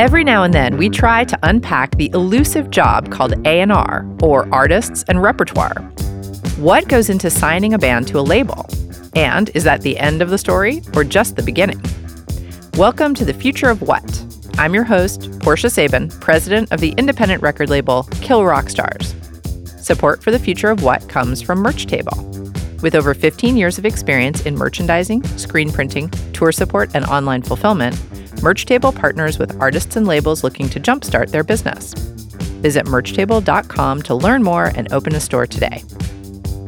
Every now and then, we try to unpack the elusive job called A&R, or Artists and Repertoire. What goes into signing a band to a label? And is that the end of the story or just the beginning? Welcome to the Future of What? I'm your host, Portia Sabin, president of the independent record label Kill Rock Stars. Support for the Future of What comes from Merchtable. With over 15 years of experience in merchandising, screen printing, tour support, and online fulfillment, Merchtable partners with artists and labels looking to jumpstart their business. Visit merchtable.com to learn more and open a store today.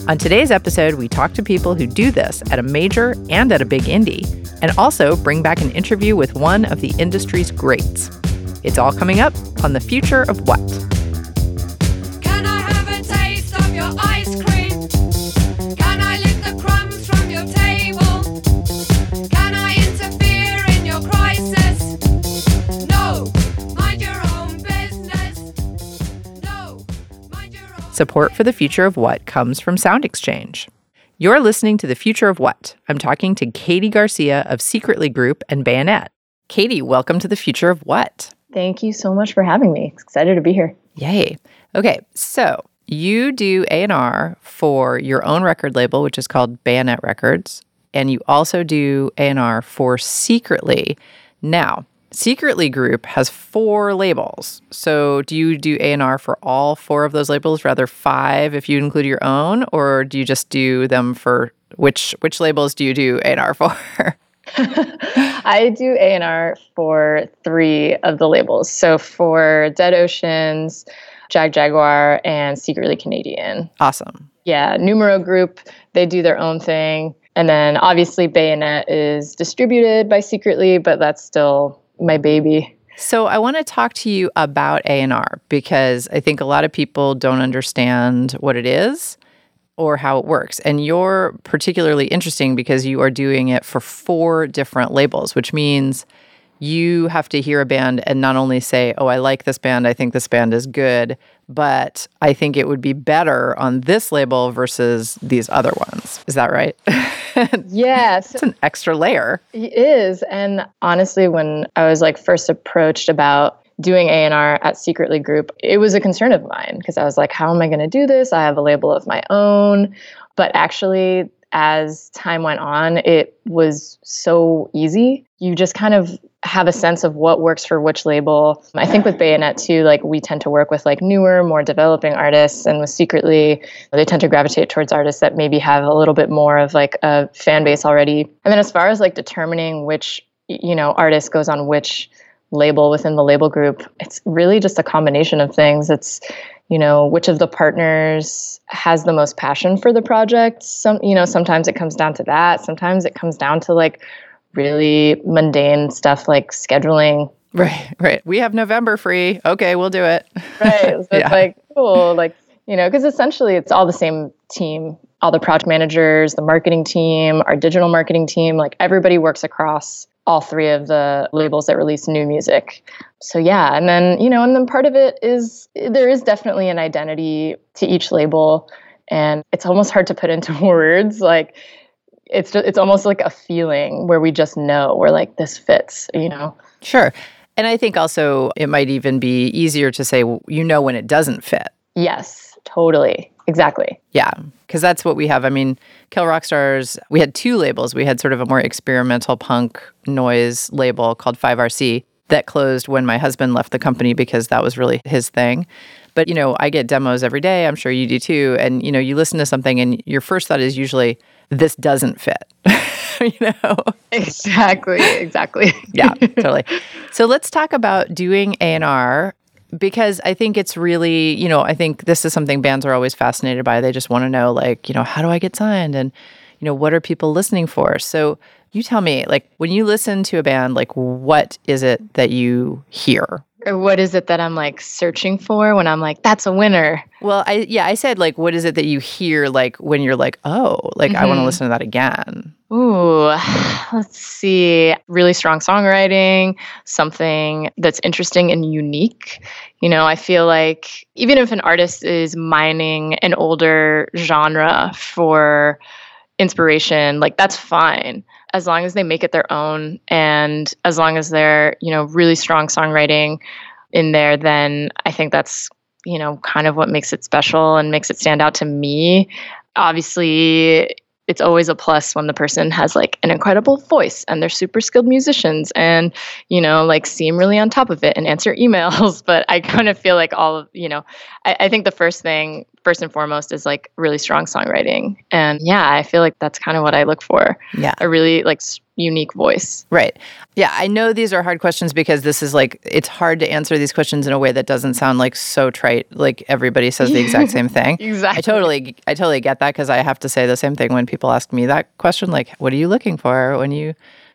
On today's episode, we talk to people who do this at a major and at a big indie, and also bring back an interview with one of the industry's greats. It's all coming up on The Future of What? Support for the future of what comes from SoundExchange. You're listening to The Future of What. I'm talking to Katie Garcia of Secretly Group and Bayonet. Katie, welcome to The Future of What. Thank you so much for having me. Excited to be here. Yay. Okay, so you do A&R for your own record label, which is called Bayonet Records, and you also do A&R for Secretly. Now, Secretly Group has four labels. So, do you do A&R for all four of those labels, rather five if you include your own, or do you just do them for which which labels do you do A&R for? I do A&R for 3 of the labels. So, for Dead Oceans, Jag Jaguar and Secretly Canadian. Awesome. Yeah, Numero Group, they do their own thing. And then obviously Bayonet is distributed by Secretly, but that's still my baby. So I want to talk to you about A&R because I think a lot of people don't understand what it is or how it works. And you're particularly interesting because you are doing it for four different labels, which means you have to hear a band and not only say, "Oh, I like this band. I think this band is good," but I think it would be better on this label versus these other ones. Is that right? Yes. it's an extra layer. It is. And honestly, when I was like first approached about doing A&R at Secretly Group, it was a concern of mine because I was like, how am I going to do this? I have a label of my own. But actually, as time went on, it was so easy. You just kind of have a sense of what works for which label. I think with Bayonet too, like we tend to work with like newer, more developing artists, and with Secretly, they tend to gravitate towards artists that maybe have a little bit more of like a fan base already. And then as far as like determining which you know artist goes on which label within the label group, it's really just a combination of things. It's you know which of the partners has the most passion for the project. Some you know sometimes it comes down to that. Sometimes it comes down to like really mundane stuff like scheduling. Right, right. We have November free. Okay, we'll do it. Right. So yeah. it's like cool, like you know, because essentially it's all the same team. All the project managers, the marketing team, our digital marketing team, like everybody works across all three of the labels that release new music. So yeah, and then you know, and then part of it is there is definitely an identity to each label, and it's almost hard to put into words. Like it's just, it's almost like a feeling where we just know we're like this fits, you know. Sure. And I think also it might even be easier to say you know when it doesn't fit. Yes, totally. Exactly. Yeah, because that's what we have. I mean, Kill Rock Stars, we had two labels. We had sort of a more experimental punk noise label called 5RC that closed when my husband left the company because that was really his thing. But, you know, I get demos every day. I'm sure you do too. And, you know, you listen to something and your first thought is usually, this doesn't fit. you know? Exactly, exactly. yeah, totally. So let's talk about doing A&R because I think it's really, you know, I think this is something bands are always fascinated by. They just want to know like, you know, how do I get signed and you know, what are people listening for? So you tell me, like when you listen to a band, like what is it that you hear? Or what is it that I'm like searching for when I'm like, that's a winner? Well, I yeah, I said like what is it that you hear like when you're like, oh, like mm-hmm. I want to listen to that again. Ooh, let's see. Really strong songwriting, something that's interesting and unique. You know, I feel like even if an artist is mining an older genre for inspiration, like that's fine as long as they make it their own and as long as they're, you know, really strong songwriting in there, then I think that's, you know, kind of what makes it special and makes it stand out to me. Obviously, it's always a plus when the person has like an incredible voice and they're super skilled musicians and you know like seem really on top of it and answer emails but i kind of feel like all of you know I, I, think the first thing first and foremost is like really strong songwriting. And yeah i feel like that's kind of what i look for. Yeah. A really like unique voice. Right. Yeah i know these are hard questions because this is like it's hard to answer these questions in a way that doesn't sound like so trite like everybody says the exact same thing. Exactly. i totally i totally get that because i have to say the same thing when people ask me that question like what are you looking for when you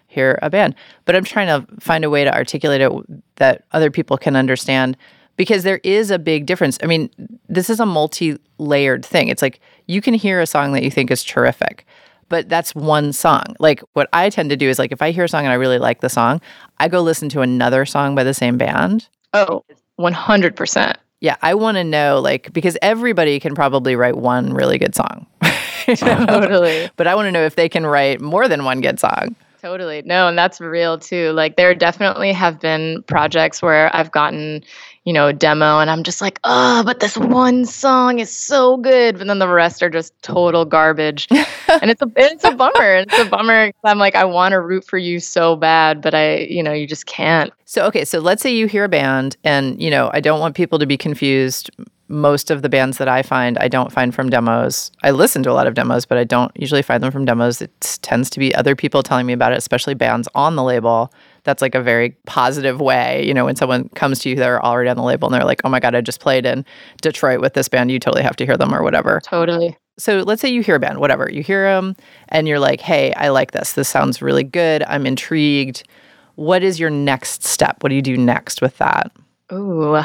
hear a band? But i'm trying to find a way to articulate it that other people can understand because there is a big difference. I mean, this is a multi layered thing. It's like you can hear a song that you think is terrific, but that's one song. Like what I tend to do is like if I hear a song and I really like the song, I go listen to another song by the same band. Oh, 100%. Yeah, I want to know like because everybody can probably write one really good song. Totally. but I want to know if they can write more than one good song. Totally. No, and that's real too. Like there definitely have been projects where I've gotten, you know, demo and I'm just like, oh, but this one song is so good. But then the rest are just total garbage. and it's a it's a bummer. It's a bummer. I'm like, I want to root for you so bad, but I, you know, you just can't. So okay, so let's say you hear a band and, you know, I don't want people to be confused most of the bands that I find, I don't find from demos. I listen to a lot of demos, but I don't usually find them from demos. It tends to be other people telling me about it, especially bands on the label. That's like a very positive way. You know, when someone comes to you, they're already on the label and they're like, oh my God, I just played in Detroit with this band. You totally have to hear them or whatever. Totally. So let's say you hear a band, whatever. You hear them and you're like, hey, I like this. This sounds really good. I'm intrigued. What is your next step? What do you do next with that? Ooh.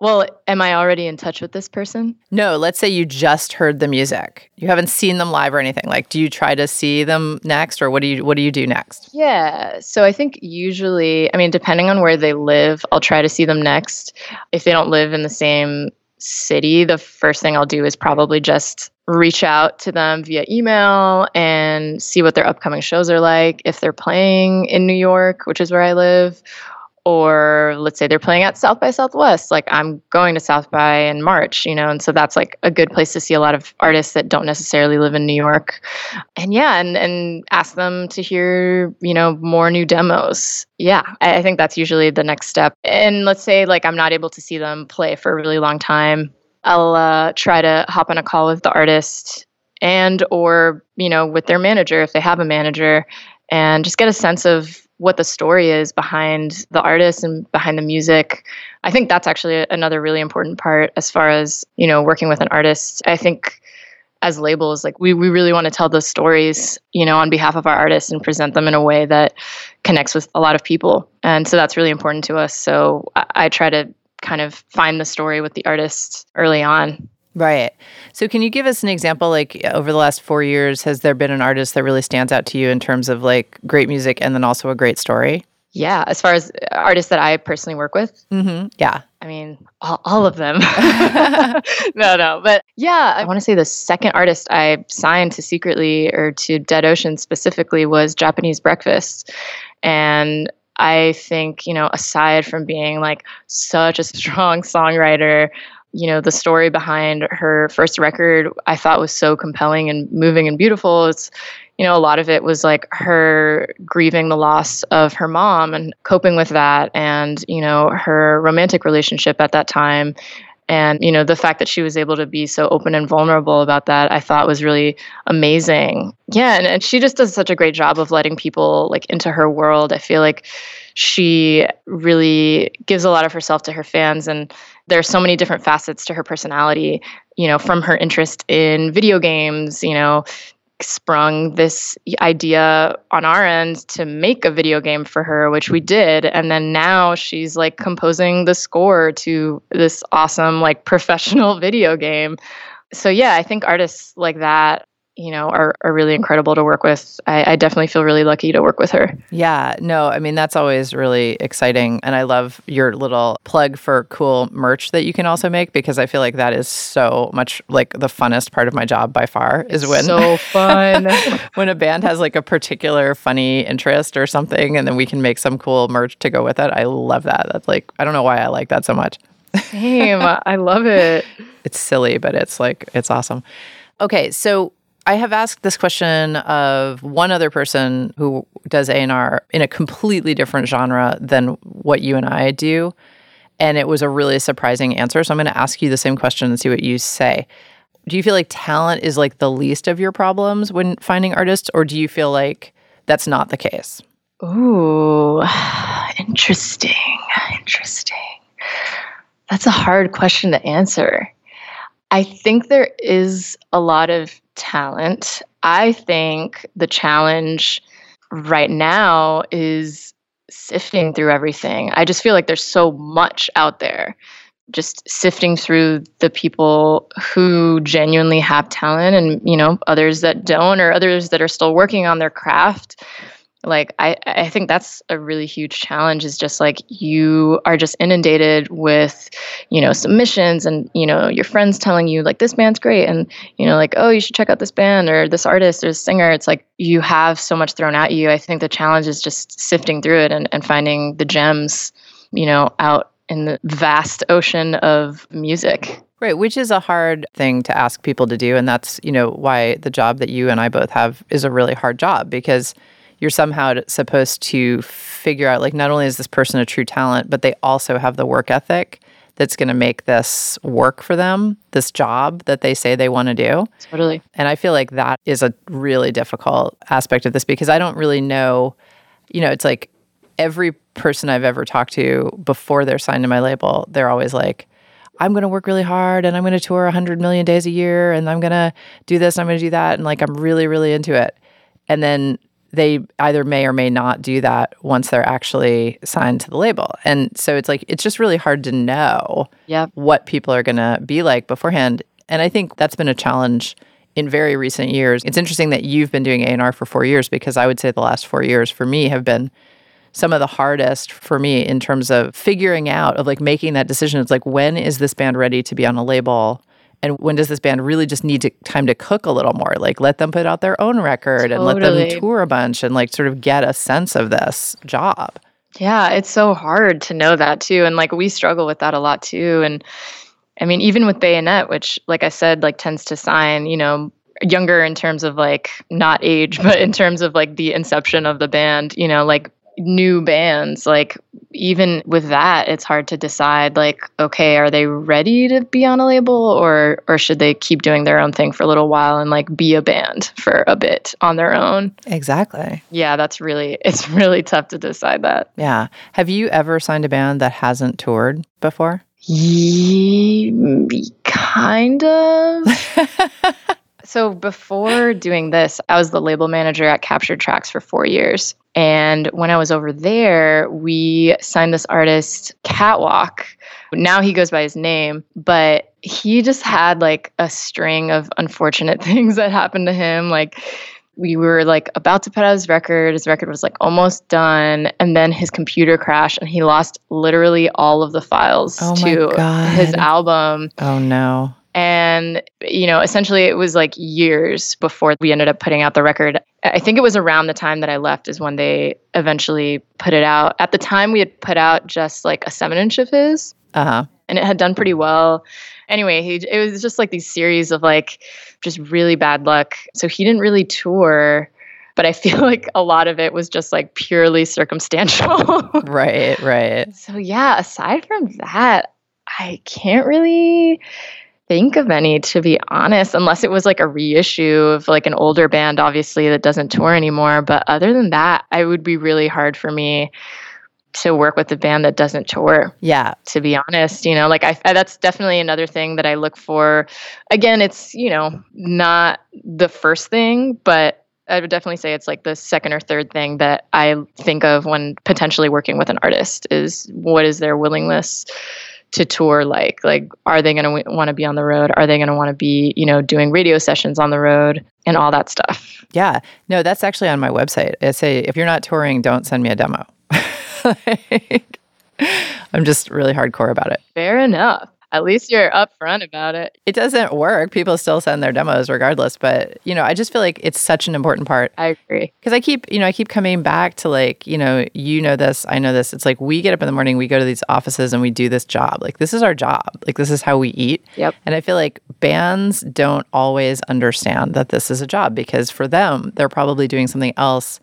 Well, am I already in touch with this person? No, let's say you just heard the music. You haven't seen them live or anything. Like do you try to see them next or what do you what do you do next? Yeah. So I think usually, I mean depending on where they live, I'll try to see them next. If they don't live in the same city, the first thing I'll do is probably just reach out to them via email and see what their upcoming shows are like if they're playing in New York, which is where I live, or let's say they're playing at South by Southwest, like I'm going to South by in March, you know, and so that's like a good place to see a lot of artists that don't necessarily live in New York. And yeah, and and ask them to hear, you know, more new demos. Yeah, I, I think that's usually the next step. And let's say like I'm not able to see them play for a really long time. I'll uh, try to hop on a call with the artist and or you know with their manager if they have a manager and just get a sense of what the story is behind the artist and behind the music. I think that's actually another really important part as far as, you know, working with an artist. I think as labels, like we, we really want to tell the stories, you know, on behalf of our artists and present them in a way that connects with a lot of people. And so that's really important to us. So I, I try to kind of find the story with the artist early on. Right. So, can you give us an example? Like, over the last four years, has there been an artist that really stands out to you in terms of like great music and then also a great story? Yeah. As far as artists that I personally work with, mm-hmm. yeah. I mean, all, all of them. no, no. But yeah, I want to say the second artist I signed to Secretly or to Dead Ocean specifically was Japanese Breakfast. And I think, you know, aside from being like such a strong songwriter, you know the story behind her first record i thought was so compelling and moving and beautiful. It's you know a lot of it was like her grieving the loss of her mom and coping with that and you know her romantic relationship at that time. And you know the fact that she was able to be so open and vulnerable about that i thought was really amazing. Yeah and, and she just does such a great job of letting people like into her world. I feel like she really gives a lot of herself to her fans and there's so many different facets to her personality you know from her interest in video games you know sprung this idea on our end to make a video game for her which we did. And then now she's like composing the score to this awesome like professional video game. So yeah i think artists like that you know, are, are really incredible to work with. I, I definitely feel really lucky to work with her. Yeah, no, I mean, that's always really exciting. And I love your little plug for cool merch that you can also make because I feel like that is so much like the funnest part of my job by far is when so fun when a band has like a particular funny interest or something and then we can make some cool merch to go with it. I love that. That's like, I don't know why I like that so much. Same. I love it. It's silly, but it's like, it's awesome. Okay, so I have asked this question of one other person who does A&R in a completely different genre than what you and I do, and it was a really surprising answer. So I'm going to ask you the same question and see what you say. Do you feel like talent is like the least of your problems when finding artists, or do you feel like that's not the case? Ooh, interesting. Interesting. That's a hard question to answer. I think there is a lot of talent. I think the challenge right now is sifting through everything. I just feel like there's so much out there. Just sifting through the people who genuinely have talent and, you know, others that don't or others that are still working on their craft like I, I think that's a really huge challenge is just like you are just inundated with you know submissions and you know your friends telling you like this band's great and you know like oh you should check out this band or this artist or this singer it's like you have so much thrown at you i think the challenge is just sifting through it and, and finding the gems you know out in the vast ocean of music Right, which is a hard thing to ask people to do. And that's, you know, why the job that you and I both have is a really hard job because you're somehow supposed to figure out like not only is this person a true talent, but they also have the work ethic that's going to make this work for them, this job that they say they want to do. Totally. And I feel like that is a really difficult aspect of this because I don't really know, you know, it's like every person I've ever talked to before they're signed to my label, they're always like, I'm going to work really hard and I'm going to tour 100 million days a year and I'm going to do this and I'm going to do that. And like, I'm really, really into it. And then they either may or may not do that once they're actually signed to the label. And so it's like it's just really hard to know yep. what people are going to be like beforehand. And I think that's been a challenge in very recent years. It's interesting that you've been doing A&R for 4 years because I would say the last 4 years for me have been some of the hardest for me in terms of figuring out of like making that decision. It's like when is this band ready to be on a label? And when does this band really just need to, time to cook a little more? Like let them put out their own record totally. and let them tour a bunch and like sort of get a sense of this job. Yeah, it's so hard to know that too. And like we struggle with that a lot too. And I mean, even with Bayonet, which like I said, like tends to sign, you know, younger in terms of like not age, but in terms of like the inception of the band, you know, like new bands like even with that it's hard to decide like okay are they ready to be on a label or or should they keep doing their own thing for a little while and like be a band for a bit on their own? Exactly. Yeah that's really it's really tough to decide that. Yeah. Have you ever signed a band that hasn't toured before? Yeah, kind of so before doing this i was the label manager at captured tracks for four years and when I was over there, we signed this artist, Catwalk. Now he goes by his name, but he just had like a string of unfortunate things that happened to him. Like, we were like about to put out his record. His record was like almost done. And then his computer crashed and he lost literally all of the files oh to his album. Oh no. And, you know, essentially it was like years before we ended up putting out the record. I think it was around the time that I left is when they eventually put it out. At the time, we had put out just like a seven inch of his. Uh huh. And it had done pretty well. Anyway, he, it was just like these series of like just really bad luck. So he didn't really tour but I feel like a lot of it was just like purely circumstantial. right, right. So yeah, aside from that, I can't really think of any to be honest unless it was like a reissue of like an older band obviously that doesn't tour anymore. But other than that i would be really hard for me to work with a band that doesn't tour yeah. to be honest you know? Like I, that's definitely another thing that i look for. Again it's you know not the first thing but i would definitely say it's like the second or third thing that i think of when potentially working with an artist is what is their willingness to tour like like are they going to w- want to be on the road are they going to want to be you know doing radio sessions on the road and all that stuff. Yeah. No, that's actually on my website. I say if you're not touring, don't send me a demo. like, I'm just really hardcore about it. Fair enough. At least you're upfront about it. It doesn't work. People still send their demos regardless, but you know, I just feel like it's such an important part. I agree. Cuz I keep, you know, I keep coming back to like, you know, you know this, I know this. It's like we get up in the morning, we go to these offices and we do this job. Like this is our job. Like this is how we eat. Yep. And I feel like bands don't always understand that this is a job because for them, they're probably doing something else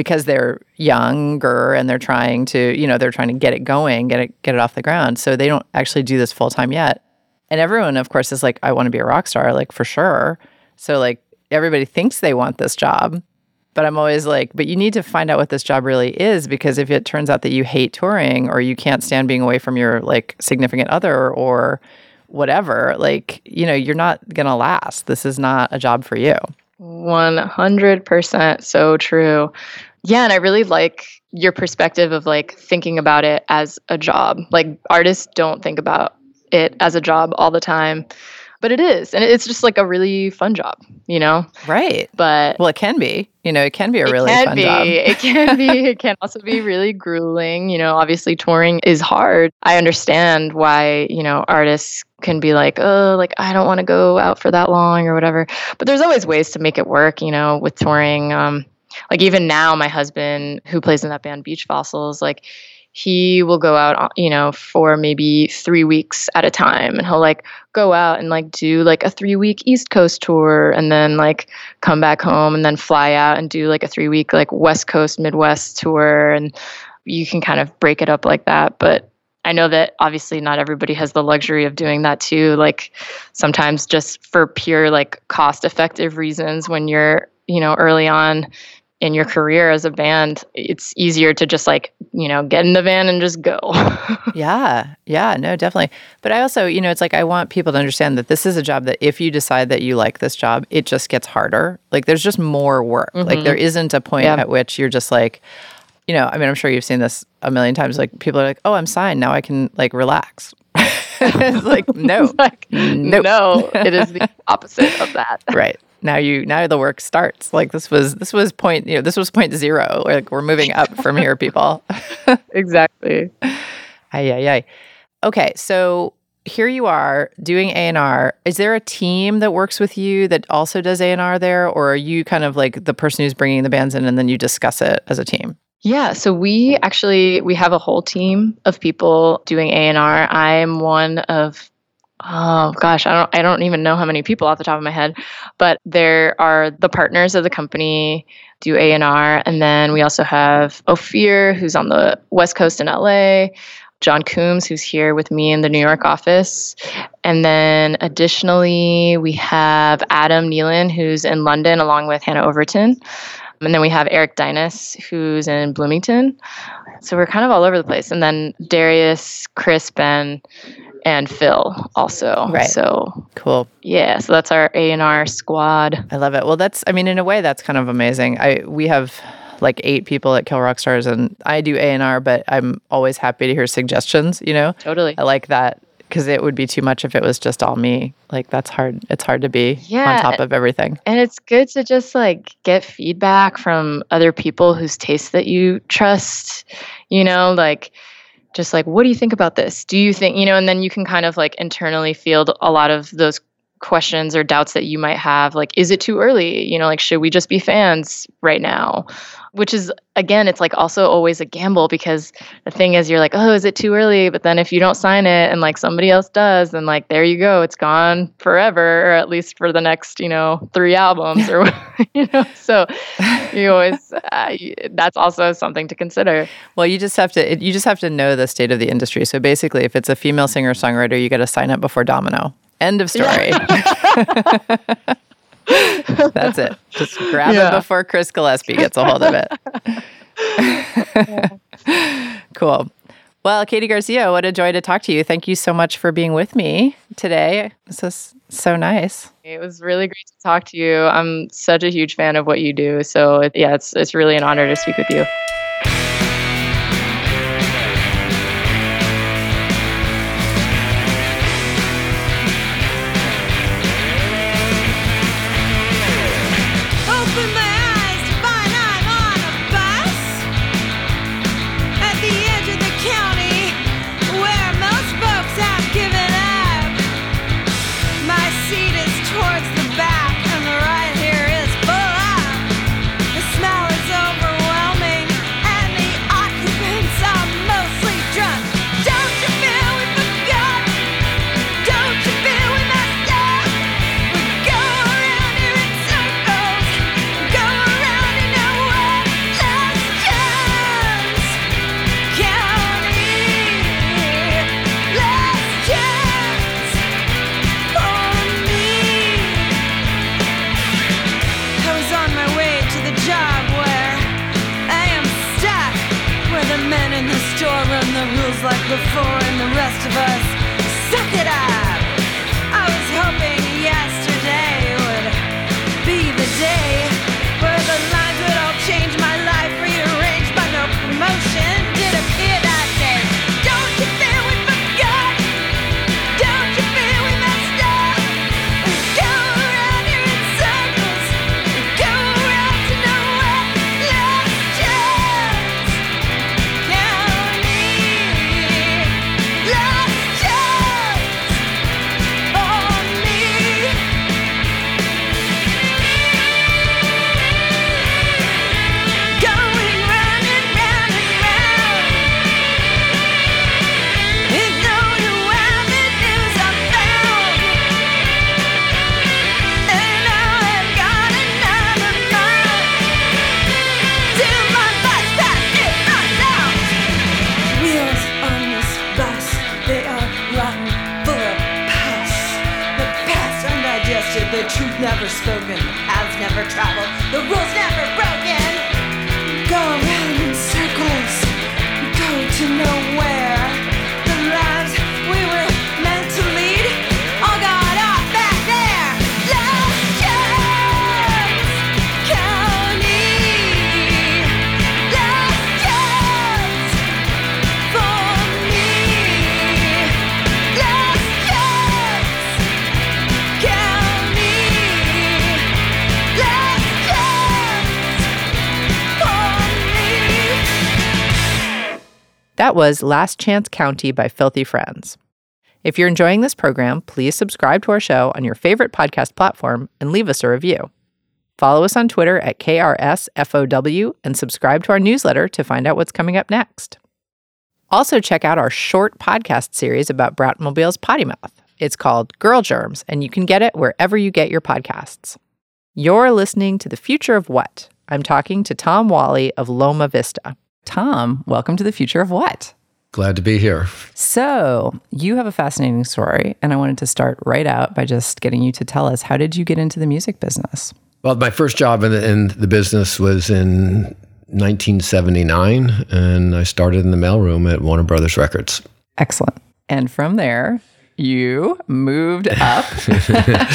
because they're younger and they're trying to, you know, they're trying to get it going, get it get it off the ground. So they don't actually do this full time yet. And everyone, of course, is like, I want to be a rock star, like for sure. So like everybody thinks they want this job. But I'm always like, but you need to find out what this job really is because if it turns out that you hate touring or you can't stand being away from your like significant other or whatever, like, you know, you're not going to last. This is not a job for you. 100% so true. Yeah, and I really like your perspective of like thinking about it as a job. Like artists don't think about it as a job all the time, but it is. And it's just like a really fun job, you know? Right. But well, it can be. You know, it can be a really fun be. job. It can be. It can also be really grueling. You know, obviously touring is hard. I understand why, you know, artists can be like, oh, like I don't want to go out for that long or whatever. But there's always ways to make it work, you know, with touring. Um, like even now, my husband, who plays in that band Beach Fossils, like he will go out, uh, you know, for maybe three weeks at a time, and he'll like go out and like do like a three week East Coast tour, and then like come back home, and then fly out and do like a three week like West Coast Midwest tour, and you can kind of break it up like that, but. I know that obviously not everybody has the luxury of doing that too. Like sometimes just for pure like cost effective reasons when you're, you know, early on in your career as a band, it's easier to just like, you know, get in the van and just go. Yeah, yeah, no, definitely. But I also, you know, it's like I want people to understand that this is a job that if you decide that you like this job, it just gets harder. Like there's just more work. Like mm-hmm. there isn't a point Yeah. at which you're just like, you know, I mean, I'm sure you've seen this a million times. Like people are like, "Oh, I'm signed now. I can like relax." it's like no, like, Nope. no, it is the opposite of that. right now you now the work starts. Like this was this was point you know this was point zero. Like we're moving up from here, people. Exactly. Ay, ay, ay. Okay, so here you are doing A&R. Is there a team that works with you that also does A&R there? Or are you kind of like the person who's bringing the bands in and then you discuss it as a team? Yeah, so we actually we have a whole team of people doing A&R. I'm one of oh gosh, I don't I don't even know how many people off the top of my head, but there are the partners of the company do A&R and then we also have Ophir who's on the West Coast in LA, John Coombs who's here with me in the New York office, and then additionally we have Adam Nealon who's in London along with Hannah Overton. And then we have Eric Dinas, who's in Bloomington. So we're kind of all over the place. And then Darius, Chris, Ben, and Phil also. Right. So Cool. yeah, so that's our A and R squad. I love it. Well, that's I mean in a way that's kind of amazing. I we have like eight people at Kill Rock Stars and I do A&R, but I'm always happy to hear suggestions, you know? Totally. I like that because it would be too much if it was just all me. Like that's hard. It's hard to be Yeah. on top of everything. And it's good to just like get feedback from other people whose taste that you trust, you know, like just like what do you think about this? Do you think, you know, and then you can kind of like internally field a lot of those questions or doubts that you might have like is it too early? You know, like should we just be fans right now? Which is again, it's like also always a gamble because the thing is you're like, "Oh, is it too early?" But then if you don't sign it and like somebody else does, then like there you go, it's gone forever or at least for the next, you know, 3 albums or you know. So you always uh, that's also something to consider. Well, you just have to you just have to know the state of the industry. So basically, if it's a female singer songwriter, you got to sign up before Domino. End of story. That's it. Just grab Yeah. it before Chris Gillespie gets a hold of it. cool. Well, Katie Garcia, what a joy to talk to you. Thank you so much for being with me today. This is so nice. It was really great to talk to you. I'm such a huge fan of what you do. So it, yeah, it's it's really an honor to speak with you. That was Last Chance County by Filthy Friends. If you're enjoying this program, please subscribe to our show on your favorite podcast platform and leave us a review. Follow us on Twitter at KRSFOW and subscribe to our newsletter to find out what's coming up next. Also, check out our short podcast series about Bratmobile's potty mouth. It's called Girl Germs, and you can get it wherever you get your podcasts. You're listening to The Future of What? I'm talking to Tom Whalley of Loma Vista. Tom, welcome to The Future of What? Glad to be here. So, you have a fascinating story, and I wanted to start right out by just getting you to tell us how did you get into the music business? Well, my first job in the, in the business was in 1979, and I started in the mailroom at Warner Brothers Records. Excellent. And from there, you moved up.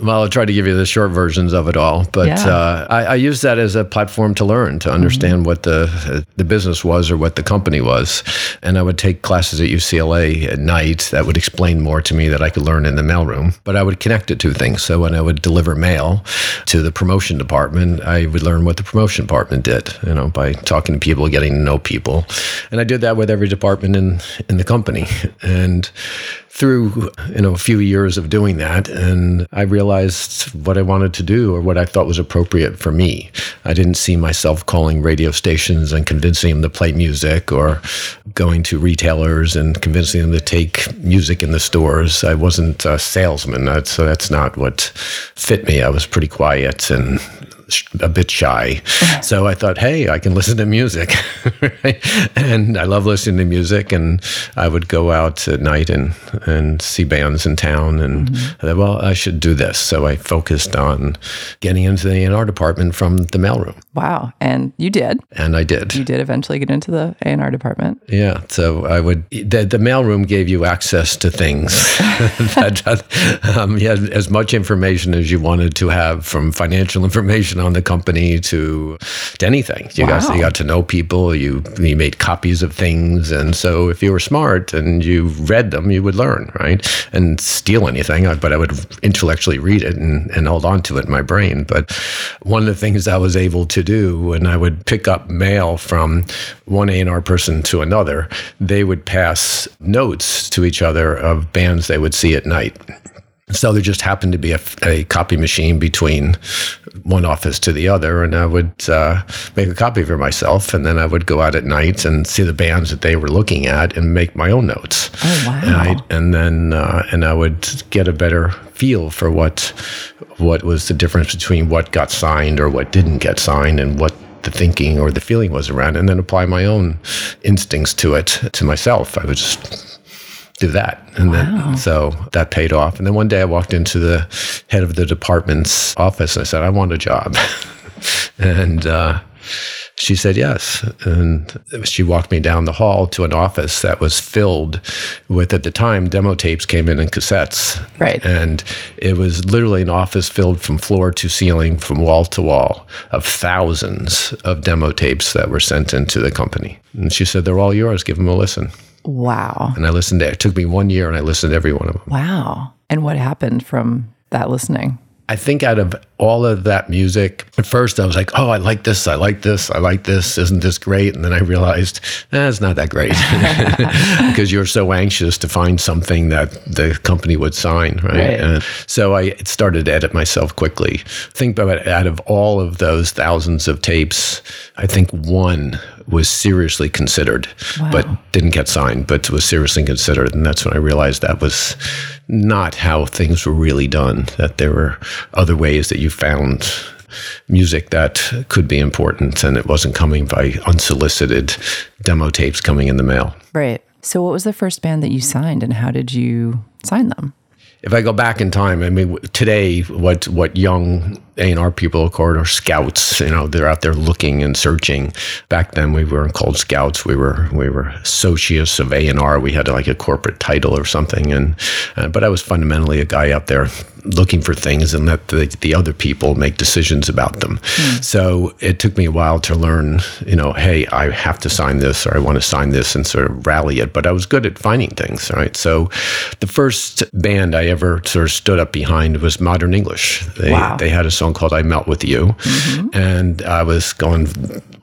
Well, I'll try to give you the short versions of it all, but Yeah. uh, I, I used that as a platform to learn, to understand what the the business was or what the company was, and I would take classes at UCLA at night that would explain more to me that I could learn in the mailroom. But I would connect it to things. So when I would deliver mail to the promotion department, I would learn what the promotion department did, you know, by talking to people, getting to know people, and I did that with every department in in the company, and through you know a few years of doing that and i realized what i wanted to do or what i thought was appropriate for me. I didn't see myself calling radio stations and convincing them to play music or going to retailers and convincing them to take music in the stores. I wasn't a salesman so that's not what fit me. I was pretty quiet and a bit shy. So I thought, hey, I can listen to music. right? And I love listening to music. And I would go out at night and, and see bands in town. And I thought, well, I should do this. So I focused on getting into the A&R department from the mailroom. wow. And you did. And I did. You did eventually get into the A&R department. Yeah, so I would. The, the mailroom gave you access to things. that, um, you had as much information as you wanted to have, from financial information on the company to to anything. You got Wow. you got to know people. You you made copies of things, and so if you were smart and you read them, you would learn, right? And steal anything, but I would intellectually read it and, and hold on to it in my brain. But one of the things I was able to do when I would pick up mail from one A&R person to another, they would pass notes to each other of bands they would see at night. So there just happened to be a, a copy machine between one office to the other, and I would uh, make a copy for myself, and then I would go out at night and see the bands that they were looking at and make my own notes. Oh, wow. And, I, and then uh, and I would get a better feel for what what was the difference between what got signed or what didn't get signed, and what the thinking or the feeling was around, and then apply my own instincts to it to myself. I would just do that. And then so that paid off. And then one day I walked into the head of the department's office and I said, I want a job. and uh, she said yes. And she walked me down the hall to an office that was filled with, at the time, demo tapes came in in cassettes. Right. And it was literally an office filled from floor to ceiling, from wall to wall, of thousands of demo tapes that were sent into the company. And she said, They're all yours. Give them a listen. Wow. And I listened to it. took me one year and I listened to every one of them. Wow. And what happened from that listening? I think out of all of that music, at first I was like, oh, I like this, I like this, I like this, isn't this great? And then I realized, eh, it's not that great because you're so anxious to find something that the company would sign, right? Right. And so I started to edit myself quickly. Think about it, out of all of those thousands of tapes, I think one was seriously considered, but didn't get signed, but was seriously considered. And that's when I realized that was not how things were really done, that there were other ways that you found music that could be important and it wasn't coming by unsolicited demo tapes coming in the mail. Right. So, what was the first band that you signed and how did you sign them? if I go back in time, I mean, today, what what young A and R people call are scouts. You know, they're out there looking and searching. Back then, we weren't called scouts. We were we were associates of A and R. We had like a corporate title or something. And uh, but I was fundamentally a guy out there looking for things and let the, the other people make decisions about them. Mm. So it took me a while to learn, you know, hey, I have to sign this or I want to sign this and sort of rally it. But I was good at finding things, right? So the first band I ever sort of stood up behind was Modern English. They, wow. they had a song called I Melt With You. Mm-hmm. And I was going,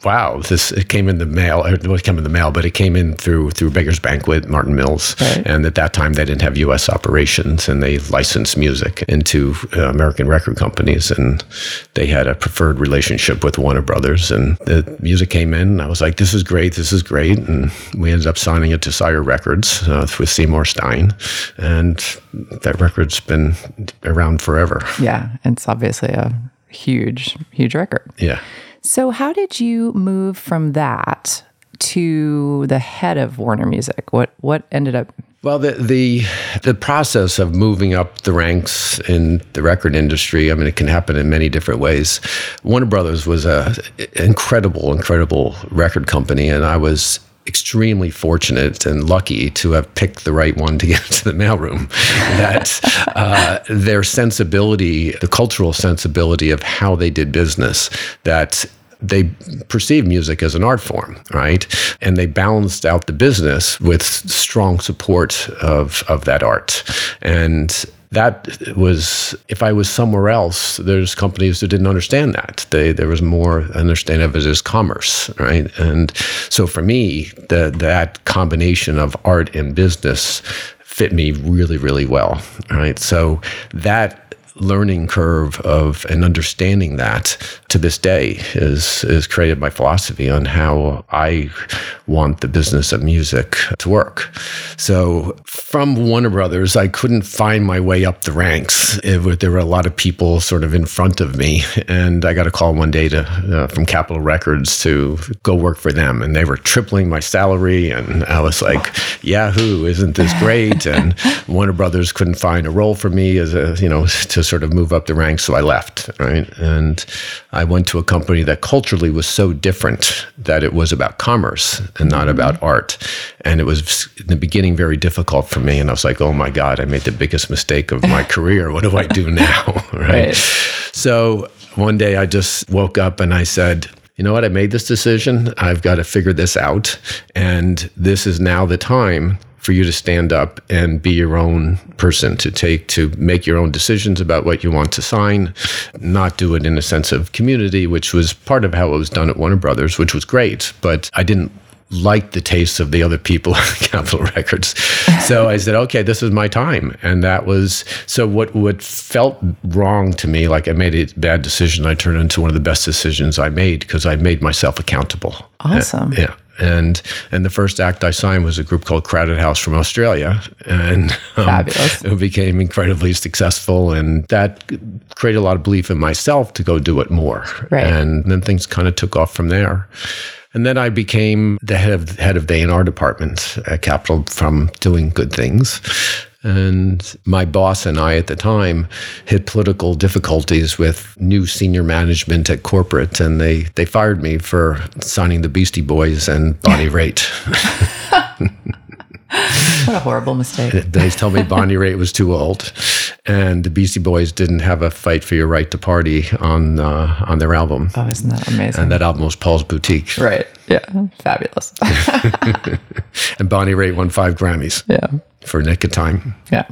wow, this it came in the mail. It was came in the mail, but it came in through through Beggars Banquet, Martin Mills. Right. And at that time, they didn't have U.S. operations and they licensed music into uh, American record companies. And they had a preferred relationship with Warner Brothers. And the music came in. And I was like, this is great. This is great. And we ended up signing it to Sire Records uh, with Seymour Stein. And that record's been around forever. Yeah. It's obviously a huge, huge record. Yeah. So, how did you move from that to the head of Warner Music? What what ended up well, the, the the process of moving up the ranks in the record industry, I mean, it can happen in many different ways. Warner Brothers was a incredible, incredible record company, and I was extremely fortunate and lucky to have picked the right one to get into the mailroom. that uh, their sensibility, the cultural sensibility of how they did business, that they perceived music as an art form, right? And they balanced out the business with strong support of of that art. And that was if I was somewhere else, there's companies that didn't understand that. They there was more understanding of it as commerce, right? And so for me, the, that combination of art and business fit me really, really well, right? So that learning curve of and understanding that to this day is is created my philosophy on how I want the business of music to work. So from Warner Brothers, I couldn't find my way up the ranks. It, there were a lot of people sort of in front of me, and I got a call one day to uh, from Capitol Records to go work for them, and they were tripling my salary, and I was like, "Yahoo! Isn't this great?" and Warner Brothers couldn't find a role for me as a you know to sort of move up the ranks, so I left. Right, and I went to a company that culturally was so different that it was about commerce and not mm-hmm. about art. And it was in the beginning very difficult for me. And I was like, oh my God, I made the biggest mistake of my career. What do I do now? right? right. So one day I just woke up and I said, you know what? I made this decision. I've got to figure this out. And this is now the time for you to stand up and be your own person, to take, to make your own decisions about what you want to sign, not do it in a sense of community, which was part of how it was done at Warner Brothers, which was great. But I didn't like the taste of the other people at Capitol Records. So I said, okay, this is my time. And that was so what what felt wrong to me, like I made a bad decision, I turned into one of the best decisions I made because I made myself accountable. Awesome. Uh, yeah and and the first act I signed was a group called Crowded House from Australia, and um, Fabulous. it became incredibly successful, and that created a lot of belief in myself to go do it more. Right. And then things kind of took off from there. And then I became the head of head of the A&R department at Capitol from doing good things. And my boss and I at the time had political difficulties with new senior management at corporate, and they, they fired me for signing the Beastie Boys and Bonnie Raitt. what a horrible mistake. they told me Bonnie Raitt was too old, and the Beastie Boys didn't have a "Fight for Your Right to Party" on uh, on their album. Oh, isn't that amazing? And that album was Paul's Boutique. Right. Yeah. Fabulous. and Bonnie Raitt won five Grammys. Yeah for Nick of Time. Yeah.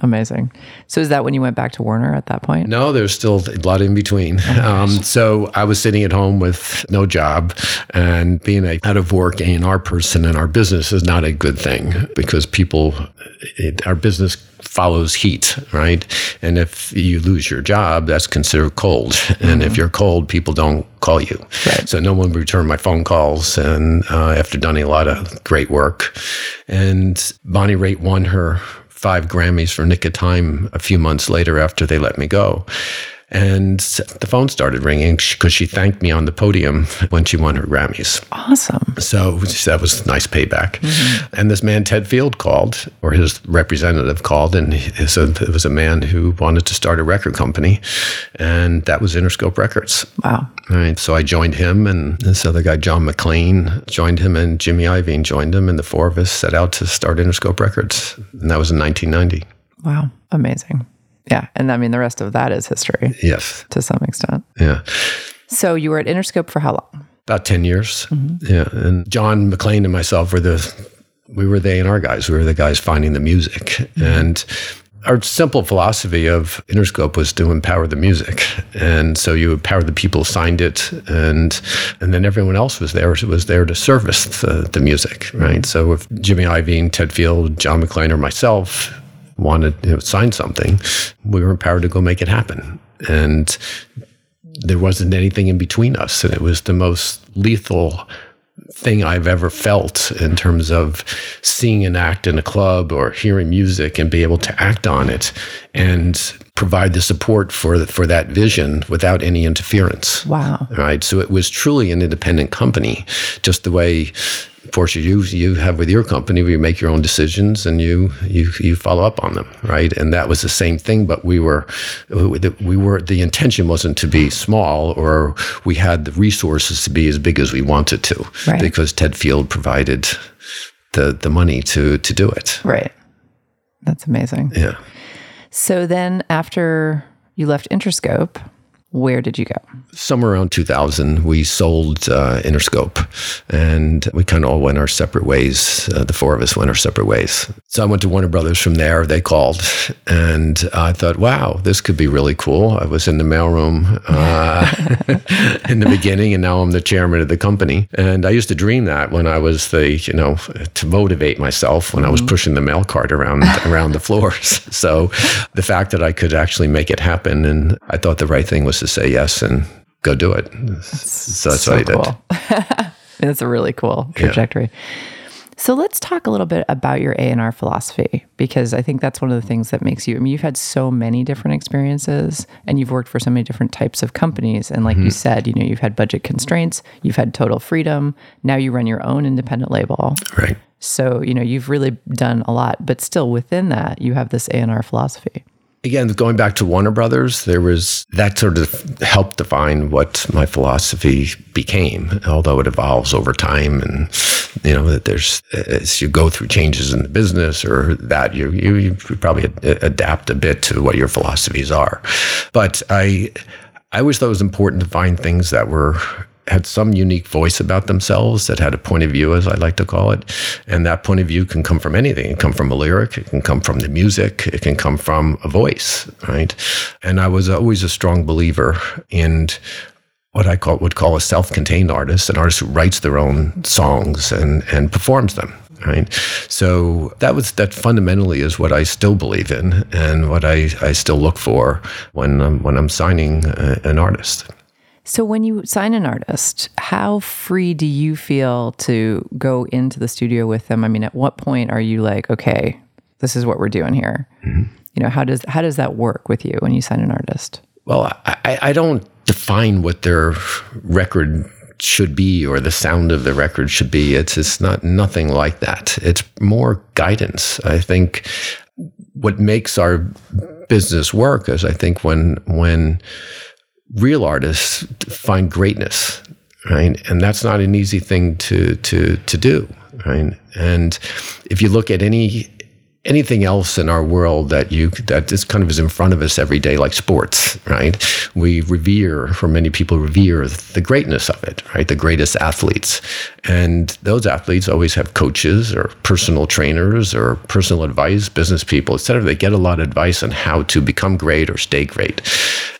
Amazing. So is that when you went back to Warner at that point? No, there's still a lot in between. Oh um, so I was sitting at home with no job, and being a out of work A and R person in our business is not a good thing because people, it, our business follows heat, right? And if you lose your job, that's considered cold. Mm-hmm. And if mm-hmm. you're cold, people don't call you. Right. So no one returned my phone calls, and uh, after doing a lot of great work, and Bonnie Raitt won her five Grammys for Nick of Time a few months later after they let me go. And the phone started ringing because she thanked me on the podium when she won her Grammys. Awesome. So that was nice payback. Mm-hmm. And this man, Ted Field, called, or his representative called, and he said it was a man who wanted to start a record company. And that was Interscope Records. Wow. Right. So I joined him, and this other guy, John McClain, joined him, and Jimmy Iovine joined him, and the four of us set out to start Interscope Records. And that was in 1990. Wow. Amazing. Yeah. And I mean, the rest of that is history Yes. to some extent. Yeah. So you were at Interscope for how long? About 10 years. Mm-hmm. Yeah. And John McClain and myself were the, we were the A&R guys. We were the guys finding the music. And our simple philosophy of Interscope was to empower the music. And so you empower the people who signed it and, and then everyone else was there, was there to service the, the music, right? So if Jimmy Iovine, Ted Field, John McClain, or myself wanted to sign something, we were empowered to go make it happen. And there wasn't anything in between us. And it was the most lethal thing I've ever felt in terms of seeing an act in a club or hearing music and be able to act on it and provide the support for for that vision without any interference. Wow. Right. So it was truly an independent company, just the way Portia, you you have with your company, where you make your own decisions and you you you follow up on them, right? And that was the same thing, but we were we were the intention wasn't to be small, or we had the resources to be as big as we wanted to, Right. because Ted Field provided the the money to to do it. Right. That's amazing. Yeah. So then after you left Interscope, where did you go? somewhere around 2000, we sold uh, Interscope, and we kind of all went our separate ways. Uh, the four of us went our separate ways. So I went to Warner Brothers from there. They called, and I thought, "Wow, this could be really cool." I was in the mailroom uh, in the beginning, and now I'm the chairman of the company. And I used to dream that when I was the, you know, to motivate myself when I was pushing the mail cart around around the floors. So the fact that I could actually make it happen, and I thought the right thing was to say yes and go do it. So that's what I did. cool. It's a really cool trajectory. So let's talk a little bit about your A&R philosophy because I think that's one of the things that makes you I mean you've had so many different experiences and you've worked for so many different types of companies and like you mm-hmm. said, you know, you've had budget constraints, you've had total freedom, now you run your own independent label. Right. So, you know, you've really done a lot, but still within that, you have this A&R philosophy. Again, going back to Warner Brothers, there was that sort of helped define what my philosophy became, although it evolves over time. And, you know, that there's, as you go through changes in the business or that, you, you, you probably ad- adapt a bit to what your philosophies are. But I, I always thought it was important to find things that were had some unique voice about themselves that had a point of view, as I like to call it. And that point of view can come from anything. It can come from a lyric, it can come from the music, it can come from a voice, right? And I was always a strong believer in what I call would call a self-contained artist, an artist who writes their own songs and and performs them. Right. So that was that fundamentally is what I still believe in and what I, I still look for when I'm, when I'm signing uh, an artist. So when you sign an artist, how free do you feel to go into the studio with them? I mean, at what point are you like, okay, this is what we're doing here? Mm-hmm. You know, how does how does that work with you when you sign an artist? Well, I, I- I don't define what their record should be or the sound of the record should be. It's it's not nothing like that. It's more guidance. I think what makes our business work is I think when when real artists find greatness, right? And that's not an easy thing to to to do, right? And if you look at any anything else in our world that you that kind of is in front of us every day like sports right? We revere for many people revere the greatness of it right? The greatest athletes. And those athletes always have coaches or personal trainers or personal advice business people etc they get a lot of advice on how to become great or stay great.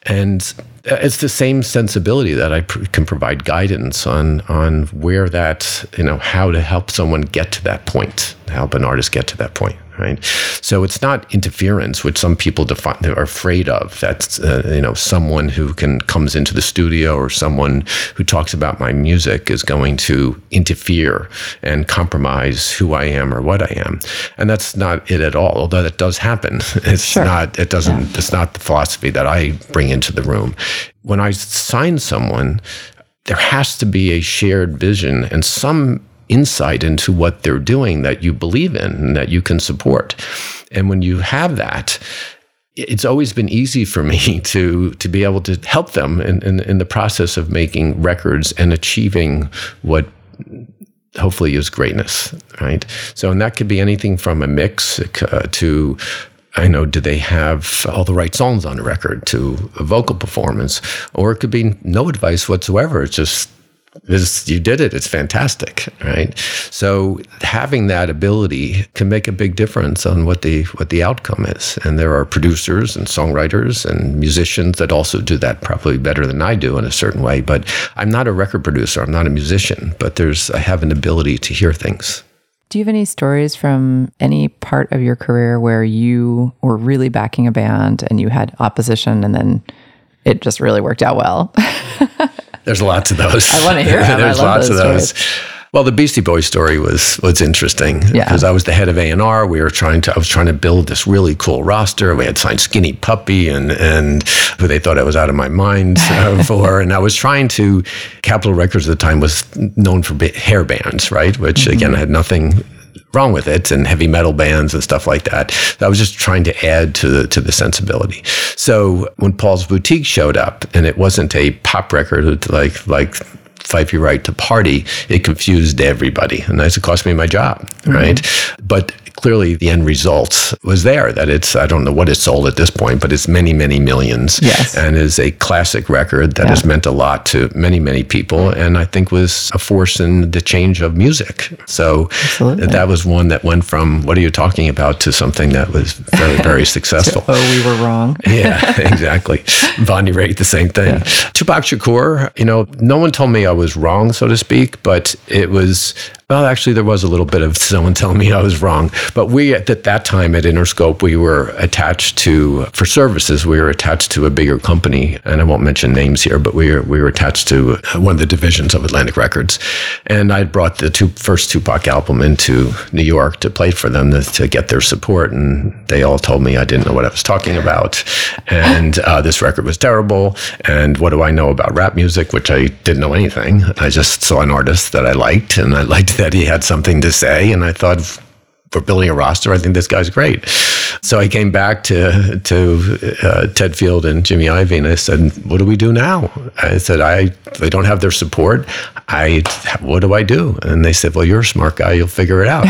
And it's the same sensibility that I pr- can provide guidance on on where that you know how to help someone get to that point, help an artist get to that point, right? So it's not interference, which some people define, are afraid of. That's uh, you know someone who can comes into the studio or someone who talks about my music is going to interfere and compromise who I am or what I am, and that's not it at all. Although that does happen, it's Sure. not. It doesn't. Yeah. It's not the philosophy that I bring into the room. When I sign someone, there has to be a shared vision and some insight into what they're doing that you believe in and that you can support. And when you have that, it's always been easy for me to to be able to help them in, in, in the process of making records and achieving what hopefully is greatness, right? So, and that could be anything from a mix uh, to, I know, do they have all the right songs on the record to a vocal performance, or it could be no advice whatsoever. It's just this you did it. It's fantastic right? So having that ability can make a big difference on what the what the outcome is. And there are producers and songwriters and musicians that also do that probably better than I do in a certain way. But I'm not a record producer. I'm not a musician but there's I have an ability to hear things. Do you have any stories from any part of your career where you were really backing a band and you had opposition and then it just really worked out well? There's lots of those. I wanna hear I There's lots those of those. Well, the Beastie Boys story was was interesting Yeah. because I was the head of A and R. We were trying to I was trying to build this really cool roster. We had signed Skinny Puppy and and who they thought I was out of my mind uh, for, and I was trying to. Capitol Records at the time was known for hair bands, right? Which again I had nothing wrong with it and heavy metal bands and stuff like that. I was just trying to add to the to the sensibility. So when Paul's Boutique showed up and it wasn't a pop record with like like Fife You Right to Party, it confused everybody. And that's it cost me my job, mm-hmm. right? But clearly the end result was there that it's I don't know what it sold at this point, but it's many, many millions. Yes. And is a classic record that has meant a lot to many, many people and I think was a force in the change of music. So Absolutely. that was one that went from what are you talking about to something that was very, very successful. oh, we were wrong. Yeah, exactly. Bonnie Raitt, the same thing. Tupac Shakur, you know, no one told me I was wrong, so to speak, but it was, well, actually, there was a little bit of someone telling me I was wrong. But we, at that time at Interscope, we were attached to, for services, we were attached to a bigger company. And I won't mention names here, but we were, we were attached to one of the divisions of Atlantic Records. And I brought the two, first Tupac album into New York to play for them to, to get their support. And they all told me I didn't know what I was talking about. And uh, this record was terrible. And what do I know about rap music, which I didn't know anything. I just saw an artist that I liked, and I liked that he had something to say. And I thought, for building a roster, I think this guy's great. So I came back to to uh, Ted Field and Jimmy Ivey, and I said, "What do we do now?" I said, "I they don't have their support. I what do I do?" And they said, "Well, you're a smart guy. You'll figure it out."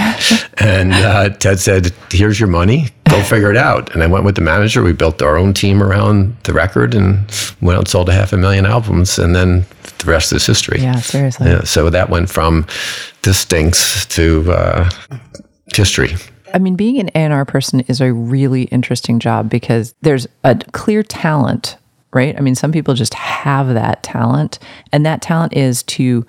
and uh, Ted said, "Here's your money. Go figure it out." And I went with the manager. We built our own team around the record, and went out and sold a half a million albums, and then the rest is history. Yeah, seriously. Yeah, so that went from this stinks to uh, history. I mean, being an A&R person is a really interesting job because there's a clear talent, right? I mean, some people just have that talent, and that talent is to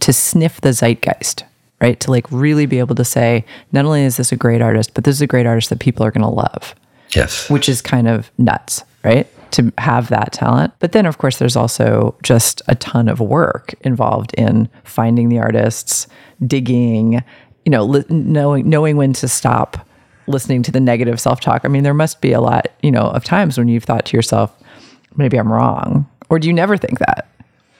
to sniff the zeitgeist, right? To like really be able to say, not only is this a great artist, but this is a great artist that people are going to love, Yes. which is kind of nuts, right? To have that talent. But then, of course, there's also just a ton of work involved in finding the artists, digging, you know, li- knowing knowing when to stop listening to the negative self talk. I mean, there must be a lot, you know, of times when you've thought to yourself, maybe I'm wrong, or do you never think that?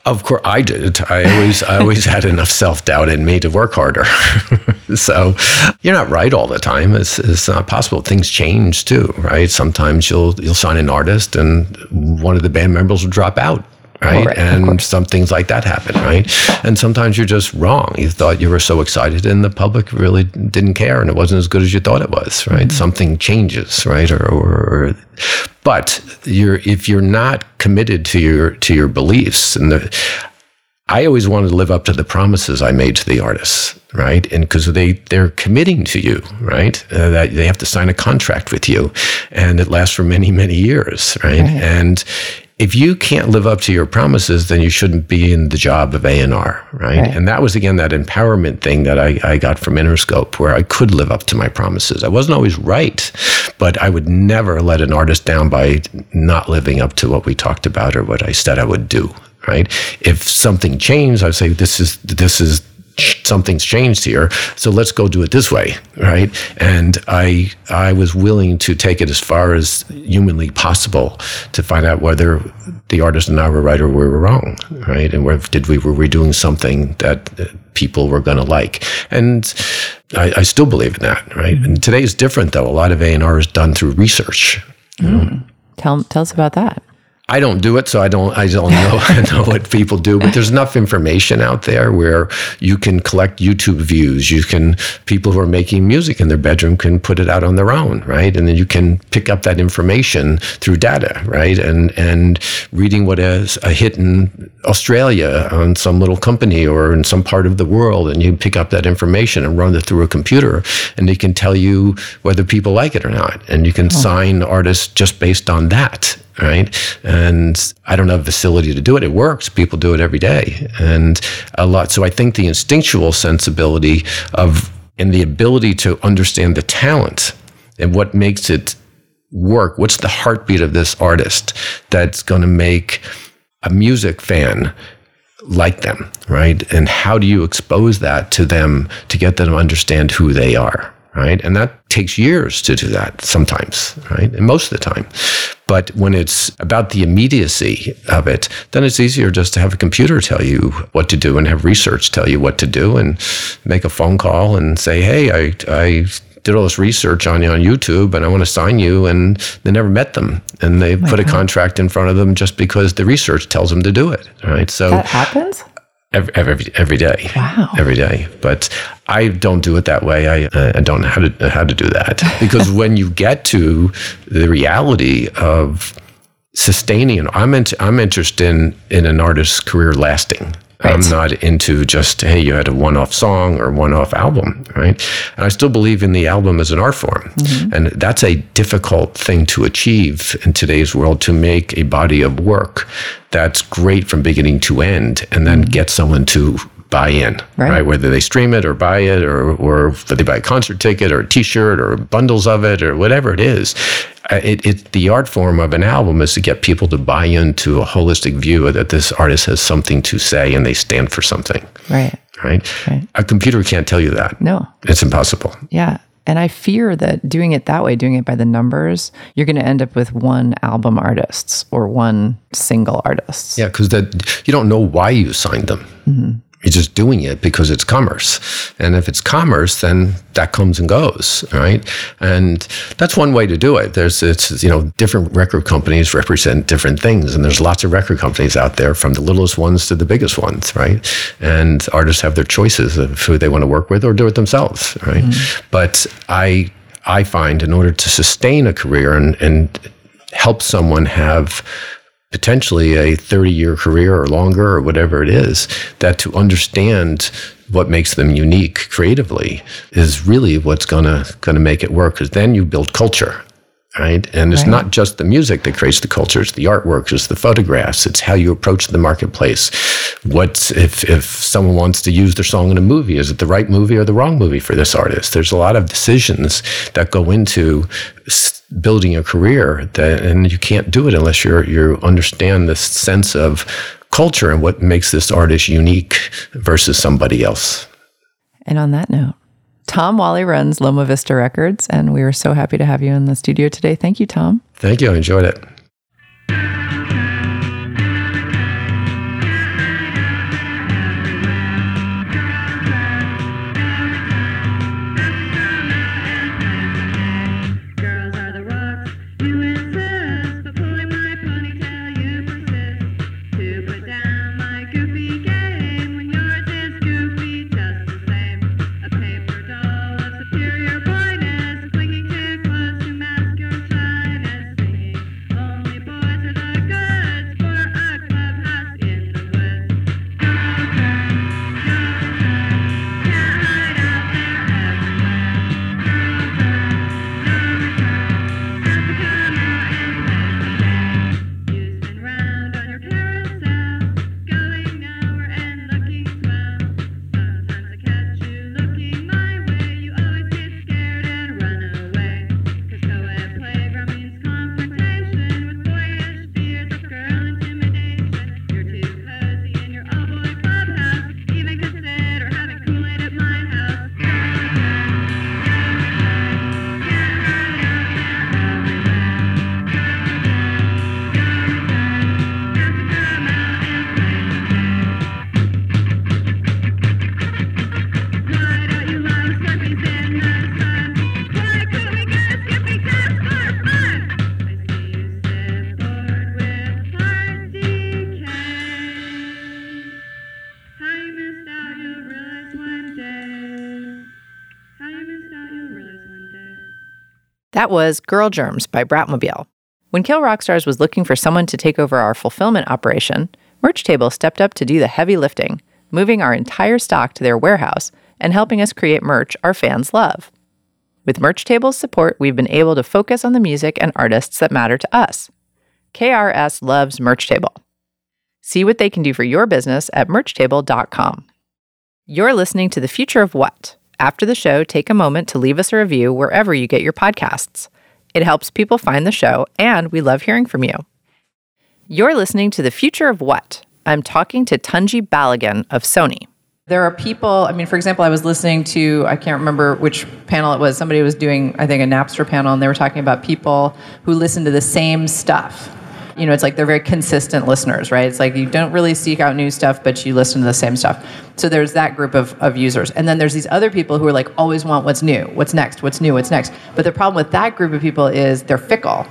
Of course, I did. I always, I always had enough self doubt in me to work harder. so, you're not right all the time. It's, it's not possible. Things change too, right? Sometimes you'll you'll sign an artist, and one of the band members will drop out, right? right, and some things like that happen, right? And sometimes you're just wrong. You thought you were so excited, and the public really didn't care, and it wasn't as good as you thought it was, right? Something changes, right? Or, or, or but you're if you're not committed to your to your beliefs and the, I always wanted to live up to the promises I made to the artists, right? And because they they're committing to you, right? Uh, that they have to sign a contract with you, and it lasts for many many years, right? And if you can't live up to your promises, then you shouldn't be in the job of A&R, right? Right. And that was, again, that empowerment thing that I, I got from Interscope, where I could live up to my promises. I wasn't always right, but I would never let an artist down by not living up to what we talked about or what I said I would do, right? If something changed, I'd say, this is, this is, something's changed here so let's go do it this way right? And i i was willing to take it as far as humanly possible to find out whether the artist and i were right or we were wrong right? And where did we were we doing something that uh, people were going to like? And I, I still believe in that right? And today is different though. A lot of a&r is done through research. Tell, tell us about that. I don't do it, so I don't. I don't know. I know what people do, but there's enough information out there where you can collect YouTube views. You can people who are making music in their bedroom can put it out on their own, right? And then you can pick up that information through data, right? And and reading what is a hit in Australia on some little company or in some part of the world, and you pick up that information and run it through a computer, and it can tell you whether people like it or not, and you can oh. sign artists just based on that right? And I don't have a facility to do it. It works. People do it every day. And a lot. So I think the instinctual sensibility of and the ability to understand the talent and what makes it work. What's the heartbeat of this artist that's going to make a music fan like them, right? And how do you expose that to them to get them to understand who they are? Right. And that takes years to do that sometimes, right? And most of the time. But when it's about the immediacy of it, then it's easier just to have a computer tell you what to do and have research tell you what to do and make a phone call and say, hey, I, I did all this research on you on YouTube and I want to sign you. And they never met them. And they oh put a contract in front of them just because the research tells them to do it. Right. So That happens? Every, every, every day. Wow. Every day. But I don't do it that way. I, uh, I don't know how to, how to do that. Because when you get to the reality of sustaining, I'm, into, I'm interested in, in an artist's career lasting. I'm not into just, hey, you had a one off song or one off album, right? And I still believe in the album as an art form. Mm-hmm. And that's a difficult thing to achieve in today's world to make a body of work that's great from beginning to end and then mm-hmm. get someone to buy in, Right. right? Whether they stream it or buy it or, or they buy a concert ticket or a t shirt or bundles of it or whatever it is. Uh, It, it, the art form of an album is to get people to buy into a holistic view that this artist has something to say and they stand for something, Right. right? Right. A computer can't tell you that. No. It's impossible. Yeah. And I fear that doing it that way, doing it by the numbers, you're going to end up with one album artists or one single artists. Yeah, because that you don't know why you signed them. You're just doing it because it's commerce, and if it's commerce, then that comes and goes, right? And that's one way to do it. There's it's you know different record companies represent different things, and there's lots of record companies out there, from the littlest ones to the biggest ones, right? And artists have their choices of who they want to work with or do it themselves, right? Mm-hmm. But I I find in order to sustain a career and and help someone have potentially a 30 year career or longer or whatever it is, that to understand what makes them unique creatively is really what's gonna gonna make it work. Because then you build culture. Right. And it's Right. not just the music that creates the culture, it's the artwork, it's the photographs, it's how you approach the marketplace. What's if if someone wants to use their song in a movie, is it the right movie or the wrong movie for this artist? There's a lot of decisions that go into building a career that and you can't do it unless you're you understand this sense of culture and what makes this artist unique versus somebody else. And on that note, Tom Whalley runs Loma Vista Records, and we were so happy to have you in the studio today. Thank you, Tom. Thank you. I enjoyed it. That was Girl Germs by Bratmobile. When Kill Rock Stars was looking for someone to take over our fulfillment operation, Merchtable stepped up to do the heavy lifting, moving our entire stock to their warehouse and helping us create merch our fans love. With Merchtable's support, we've been able to focus on the music and artists that matter to us. KRS loves Merchtable. See what they can do for your business at merchtable.com. You're listening to The Future of What? After the show, take a moment to leave us a review wherever you get your podcasts. It helps people find the show, and we love hearing from you. You're listening to The Future of What? I'm talking to Tunji Balogun of Sony. There are people, I mean, for example, I was listening to, I can't remember which panel it was. Somebody was doing, I think, a Napster panel, and they were talking about people who listen to the same stuff. You know, it's like they're very consistent listeners, right? It's like you don't really seek out new stuff, but you listen to the same stuff. So there's that group of, of users. And then there's these other people who are like always want what's new, what's next, what's new, what's next. But the problem with that group of people is they're fickle,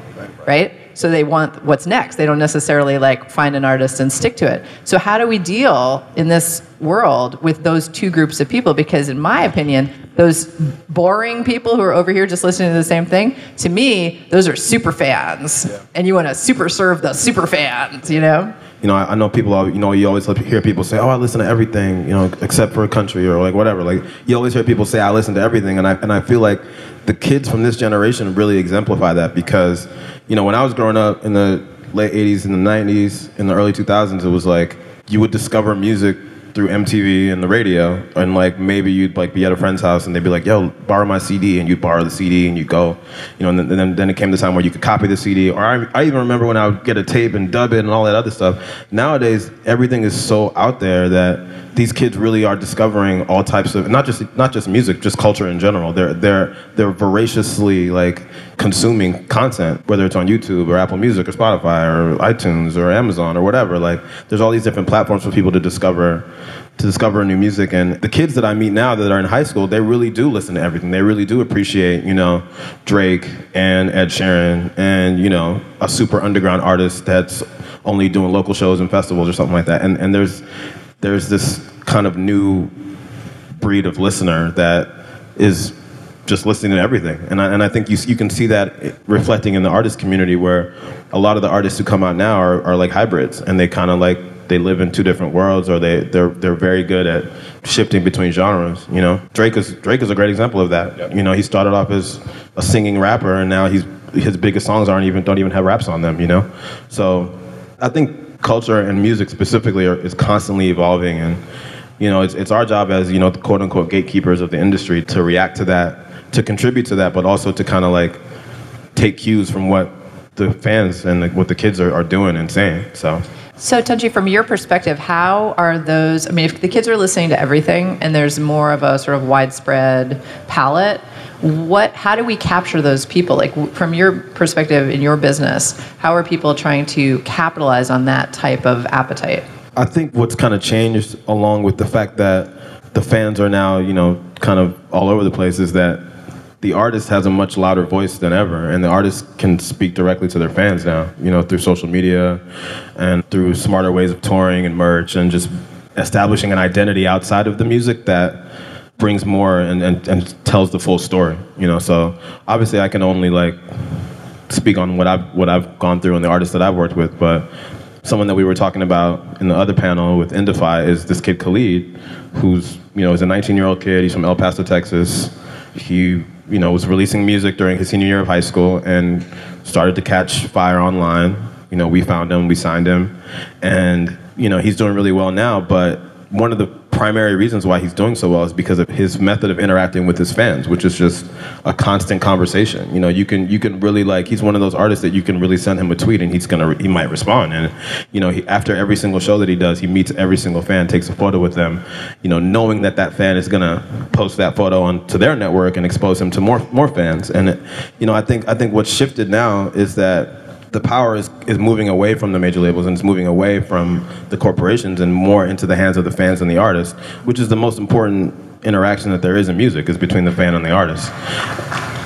right? So they want what's next. They don't necessarily like find an artist and stick to it. So how do we deal in this world with those two groups of people? Because in my opinion, those boring people who are over here just listening to the same thing, to me, those are super fans. And you want to super serve the super fans, you know? You know, I, I know people, al- you know, you always hear people say, oh, I listen to everything, you know, except for a country or like whatever. Like, you always hear people say, I listen to everything. And I, and I feel like the kids from this generation really exemplify that because, you know, when I was growing up in the late 80s and the 90s, in the early 2000s, it was like you would discover music through MTV and the radio, and like maybe you'd like be at a friend's house and they'd be like, "Yo, borrow my CD," and you'd borrow the CD and you'd go, you know, and then, then then it came the time where you could copy the CD, or I, I even remember when I would get a tape and dub it and all that other stuff. Nowadays, everything is so out there that these kids really are discovering all types of not just not just music, just culture in general. They're they're they're voraciously like consuming content, whether it's on YouTube or Apple Music or Spotify or iTunes or Amazon or whatever. Like there's all these different platforms for people to discover to discover new music and the kids that I meet now that are in high school, they really do listen to everything. They really do appreciate, you know, Drake and Ed Sheeran and, you know, a super underground artist that's only doing local shows and festivals or something like that. And and there's there's this kind of new breed of listener that is just listening to everything. And I, and I think you, you can see that reflecting in the artist community where a lot of the artists who come out now are, are like hybrids and they kind of like, they live in two different worlds or they, they're, they're very good at shifting between genres, you know? Drake is, Drake is a great example of that. You know, he started off as a singing rapper and now he's, his biggest songs aren't even, don't even have raps on them, you know? So I think culture and music specifically are, is constantly evolving and, you know, it's, it's our job as, you know, the quote unquote gatekeepers of the industry to react to that, to contribute to that, but also to kind of like take cues from what the fans and like, what the kids are, are doing and saying. So, So, Tunji, from your perspective, how are those? I mean, if the kids are listening to everything and there's more of a sort of widespread palette, what? How do we capture those people? Like, from your perspective in your business, how are people trying to capitalize on that type of appetite? I think what's kind of changed along with the fact that the fans are now, you know, kind of all over the place is that the artist has a much louder voice than ever, and the artist can speak directly to their fans now, you know, through social media and through smarter ways of touring and merch and just establishing an identity outside of the music that brings more and, and, and tells the full story, you know. So obviously I can only like speak on what I've what I've gone through and the artists that I've worked with, but someone that we were talking about in the other panel with Indify is this kid Khalid, who's you know is a 19 year old kid. He's from El Paso, Texas. He you know was releasing music during his senior year of high school and started to catch fire online. You know we found him, we signed him, and you know he's doing really well now. But one of the primary reasons why he's doing so well is because of his method of interacting with his fans, which is just a constant conversation. You know, you can you can really like he's one of those artists that you can really send him a tweet and he's gonna he might respond. And you know, he, after every single show that he does, he meets every single fan, takes a photo with them. You know, knowing that that fan is gonna post that photo onto their network and expose him to more more fans. And it, you know, I think I think what's shifted now is that the power is, is moving away from the major labels and it's moving away from the corporations and more into the hands of the fans and the artists, which is the most important interaction that there is in music is between the fan and the artist.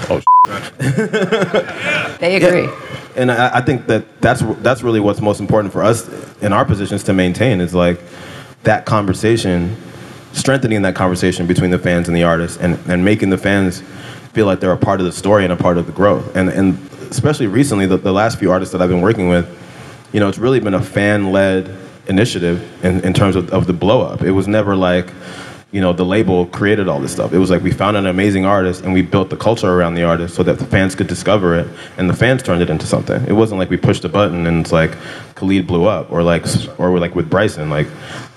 Oh, They agree. and I, I think that that's that's really what's most important for us in our positions to maintain is like that conversation, strengthening that conversation between the fans and the artists, and, and making the fans feel like they're a part of the story and a part of the growth. And and especially recently, the, the last few artists that I've been working with, you know, it's really been a fan-led initiative in, in terms of, of the blow up. It was never like, you know, the label created all this stuff. It was like we found an amazing artist and we built the culture around the artist so that the fans could discover it and the fans turned it into something. It wasn't like we pushed a button and it's like Khalid blew up or like or like with Bryson. Like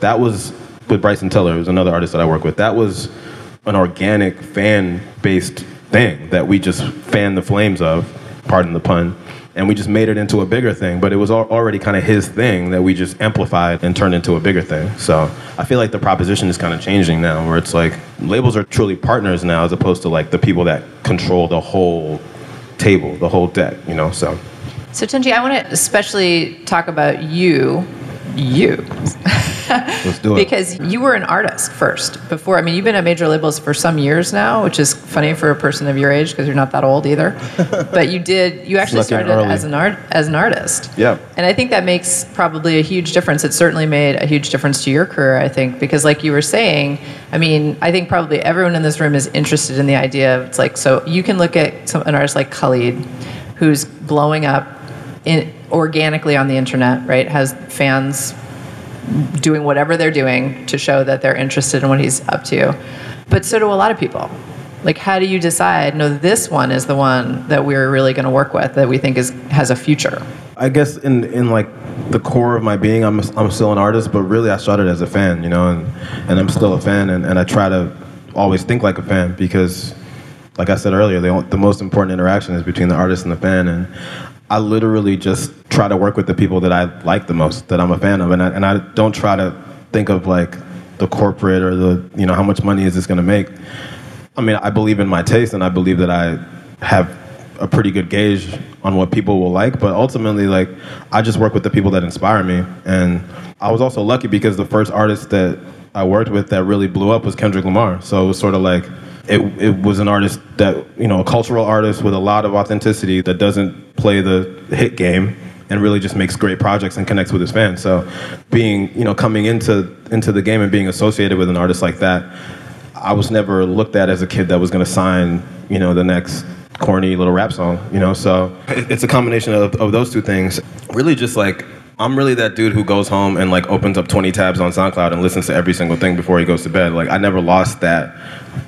that was with Bryson Tiller, who's another artist that I work with. That was an organic fan based thing that we just fanned the flames of, pardon the pun, and we just made it into a bigger thing. But it was already kind of his thing that we just amplified and turned into a bigger thing. So I feel like the proposition is kind of changing now, where it's like labels are truly partners now, as opposed to like the people that control the whole table, the whole deck. You know, so. So, Tunji, I want to especially talk about you. You. Let's do it. because you were an artist first before. I mean, you've been at major labels for some years now, which is funny for a person of your age because you're not that old either. but you did. You actually started early. as an art as an artist. Yeah. And I think that makes probably a huge difference. It certainly made a huge difference to your career, I think, because like you were saying, I mean, I think probably everyone in this room is interested in the idea of it's like so you can look at some, an artist like Khalid, who's blowing up in, organically on the internet, right? Has fans doing whatever they're doing to show that they're interested in what he's up to. But so do a lot of people. Like, how do you decide? No, this one is the one that we're really going to work with that we think is has a future. I guess in in like the core of my being, I'm I'm still an artist, but really I started as a fan, you know, and and I'm still a fan, and, and I try to always think like a fan because, like I said earlier, the the most important interaction is between the artist and the fan, and I literally just try to work with the people that I like the most, that I'm a fan of, and I, and I don't try to think of like the corporate or the you know how much money is this going to make. I mean, I believe in my taste, and I believe that I have a pretty good gauge on what people will like. But ultimately, like, I just work with the people that inspire me. And I was also lucky because the first artist that I worked with that really blew up was Kendrick Lamar. So it was sort of like it, it was an artist that you know, a cultural artist with a lot of authenticity that doesn't play the hit game and really just makes great projects and connects with his fans. So being, you know, coming into into the game and being associated with an artist like that, I was never looked at as a kid that was going to sign, you know, the next corny little rap song, you know. So it's a combination of, of those two things. Really, just like I'm really that dude who goes home and like opens up 20 tabs on SoundCloud and listens to every single thing before he goes to bed. Like I never lost that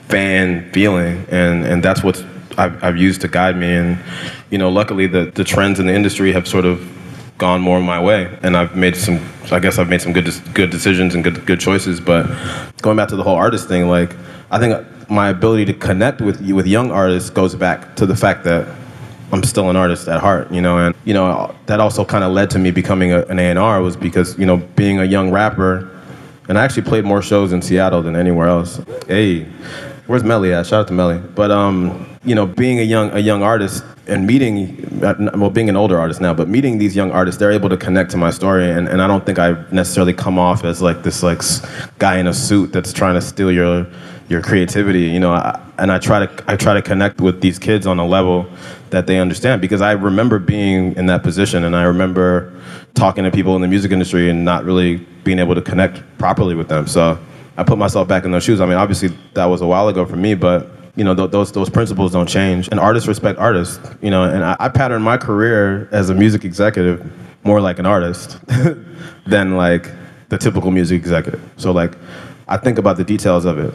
fan feeling, and and that's what I've, I've used to guide me. And you know, luckily the the trends in the industry have sort of gone more my way, and I've made some. I guess I've made some good good decisions and good good choices. But going back to the whole artist thing, like I think my ability to connect with with young artists goes back to the fact that I'm still an artist at heart, you know, and you know that also kind of led to me becoming a, an A&R was because you know being a young rapper, and I actually played more shows in Seattle than anywhere else. Hey, where's Melly at? Shout out to Melly. But um, you know, being a young a young artist and meeting, uh, well, being an older artist now, but meeting these young artists, they're able to connect to my story, and, and I don't think I necessarily come off as like this like guy in a suit that's trying to steal your your creativity, you know. I, and I try to I try to connect with these kids on a level that they understand because I remember being in that position, and I remember talking to people in the music industry and not really being able to connect properly with them. So I put myself back in those shoes. I mean, obviously that was a while ago for me, but you know th- those those principles don't change. And artists respect artists. You know, and I, I pattern my career as a music executive more like an artist than like the typical music executive. So like, I think about the details of it.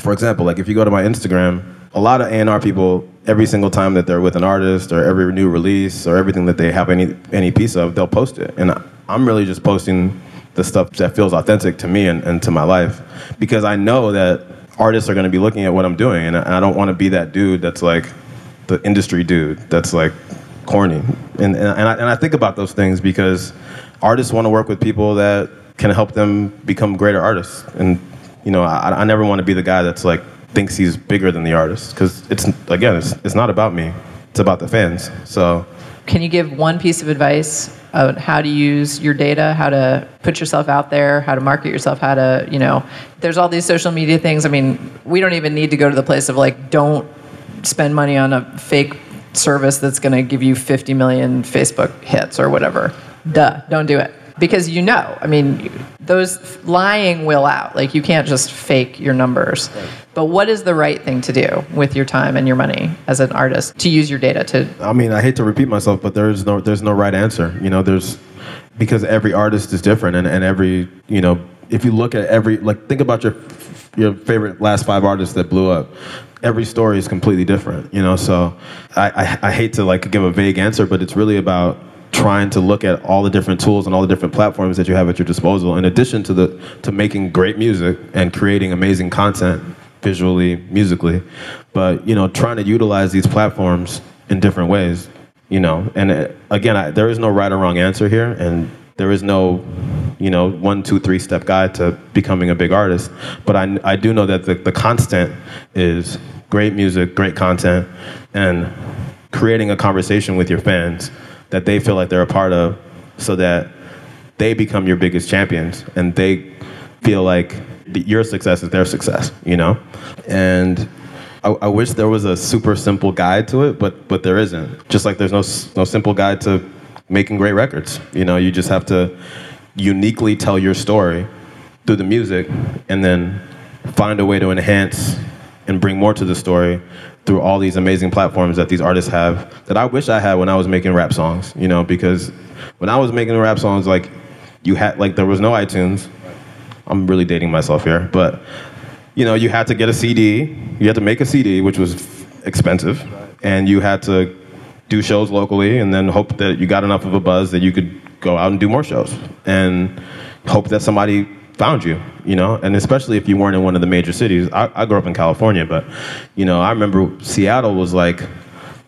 For example, like if you go to my Instagram, a lot of A&R people, every single time that they're with an artist or every new release or everything that they have any any piece of, they'll post it. And I'm really just posting the stuff that feels authentic to me and, and to my life because I know that artists are going to be looking at what I'm doing, and I I don't want to be that dude that's like the industry dude that's like corny. And, and, and, I, and I think about those things because artists want to work with people that can help them become greater artists. And, you know, I, I never want to be the guy that's like thinks he's bigger than the artist because it's, again, it's, it's not about me, it's about the fans. So, Can you give one piece of advice on how to use your data, how to put yourself out there, how to market yourself, how to, you know, there's all these social media things. I mean, we don't even need to go to the place of like, don't spend money on a fake service that's going to give you 50 million Facebook hits or whatever. Duh, don't do it. Because you know, I mean, those lying will out. Like you can't just fake your numbers. But what is the right thing to do with your time and your money as an artist to use your data to I mean, I hate to repeat myself, but there's no there's no right answer. You know, there's because every artist is different, and, and every you know, if you look at every like think about your your favorite last five artists that blew up. Every story is completely different, you know. So I, I, I hate to like give a vague answer, but it's really about trying to look at all the different tools and all the different platforms that you have at your disposal in addition to the to making great music and creating amazing content visually musically. But you know trying to utilize these platforms in different ways you know and uh, again I, there is no right or wrong answer here and there is no you know one two three step guide to becoming a big artist. But i, I do know that the, the constant is great music great content and creating a conversation with your fans that they feel like they're a part of so that they become your biggest champions and they feel like your success is their success you know? And I, I wish there was a super simple guide to it but but there isn't. Just like there's no no simple guide to making great records you know? You just have to uniquely tell your story through the music and then find a way to enhance and bring more to the story through all these amazing platforms that these artists have that I wish I had when I was making rap songs, you know, because when I was making rap songs like you had like there was no iTunes. I'm really dating myself here, but you know, you had to get a CD, you had to make a CD which was expensive and you had to do shows locally and then hope that you got enough of a buzz that you could go out and do more shows and hope that somebody found you, you know, and especially if you weren't in one of the major cities. I, I grew up in California, but you know, I remember Seattle was like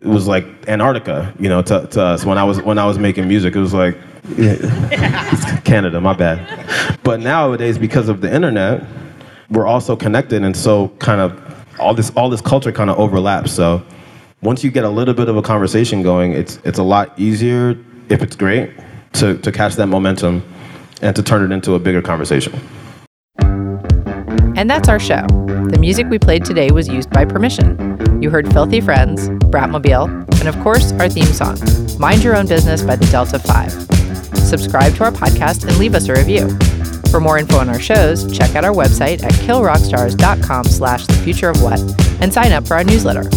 it was like Antarctica, you know, to, to us when I was when I was making music. It was like Canada, my bad. But nowadays, because of the internet, we're also connected, and so kind of all this all this culture kind of overlaps. So once you get a little bit of a conversation going, it's it's a lot easier if it's great to to catch that momentum and to turn it into a bigger conversation. And that's our show. The music we played today was used by permission. You heard Filthy Friends, Bratmobile, and of course, our theme song, Mind Your Own Business by the Delta 5. Subscribe to our podcast and leave us a review. For more info on our shows, check out our website at killrockstars.com slash the future of what and sign up for our newsletter.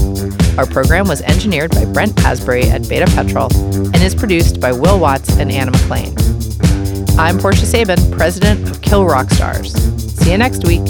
Our program was engineered by Brent Asbury at Beta Petrol and is produced by Will Watts and Anna McLean. I'm Portia Sabin, president of Kill Rock Stars. See you next week.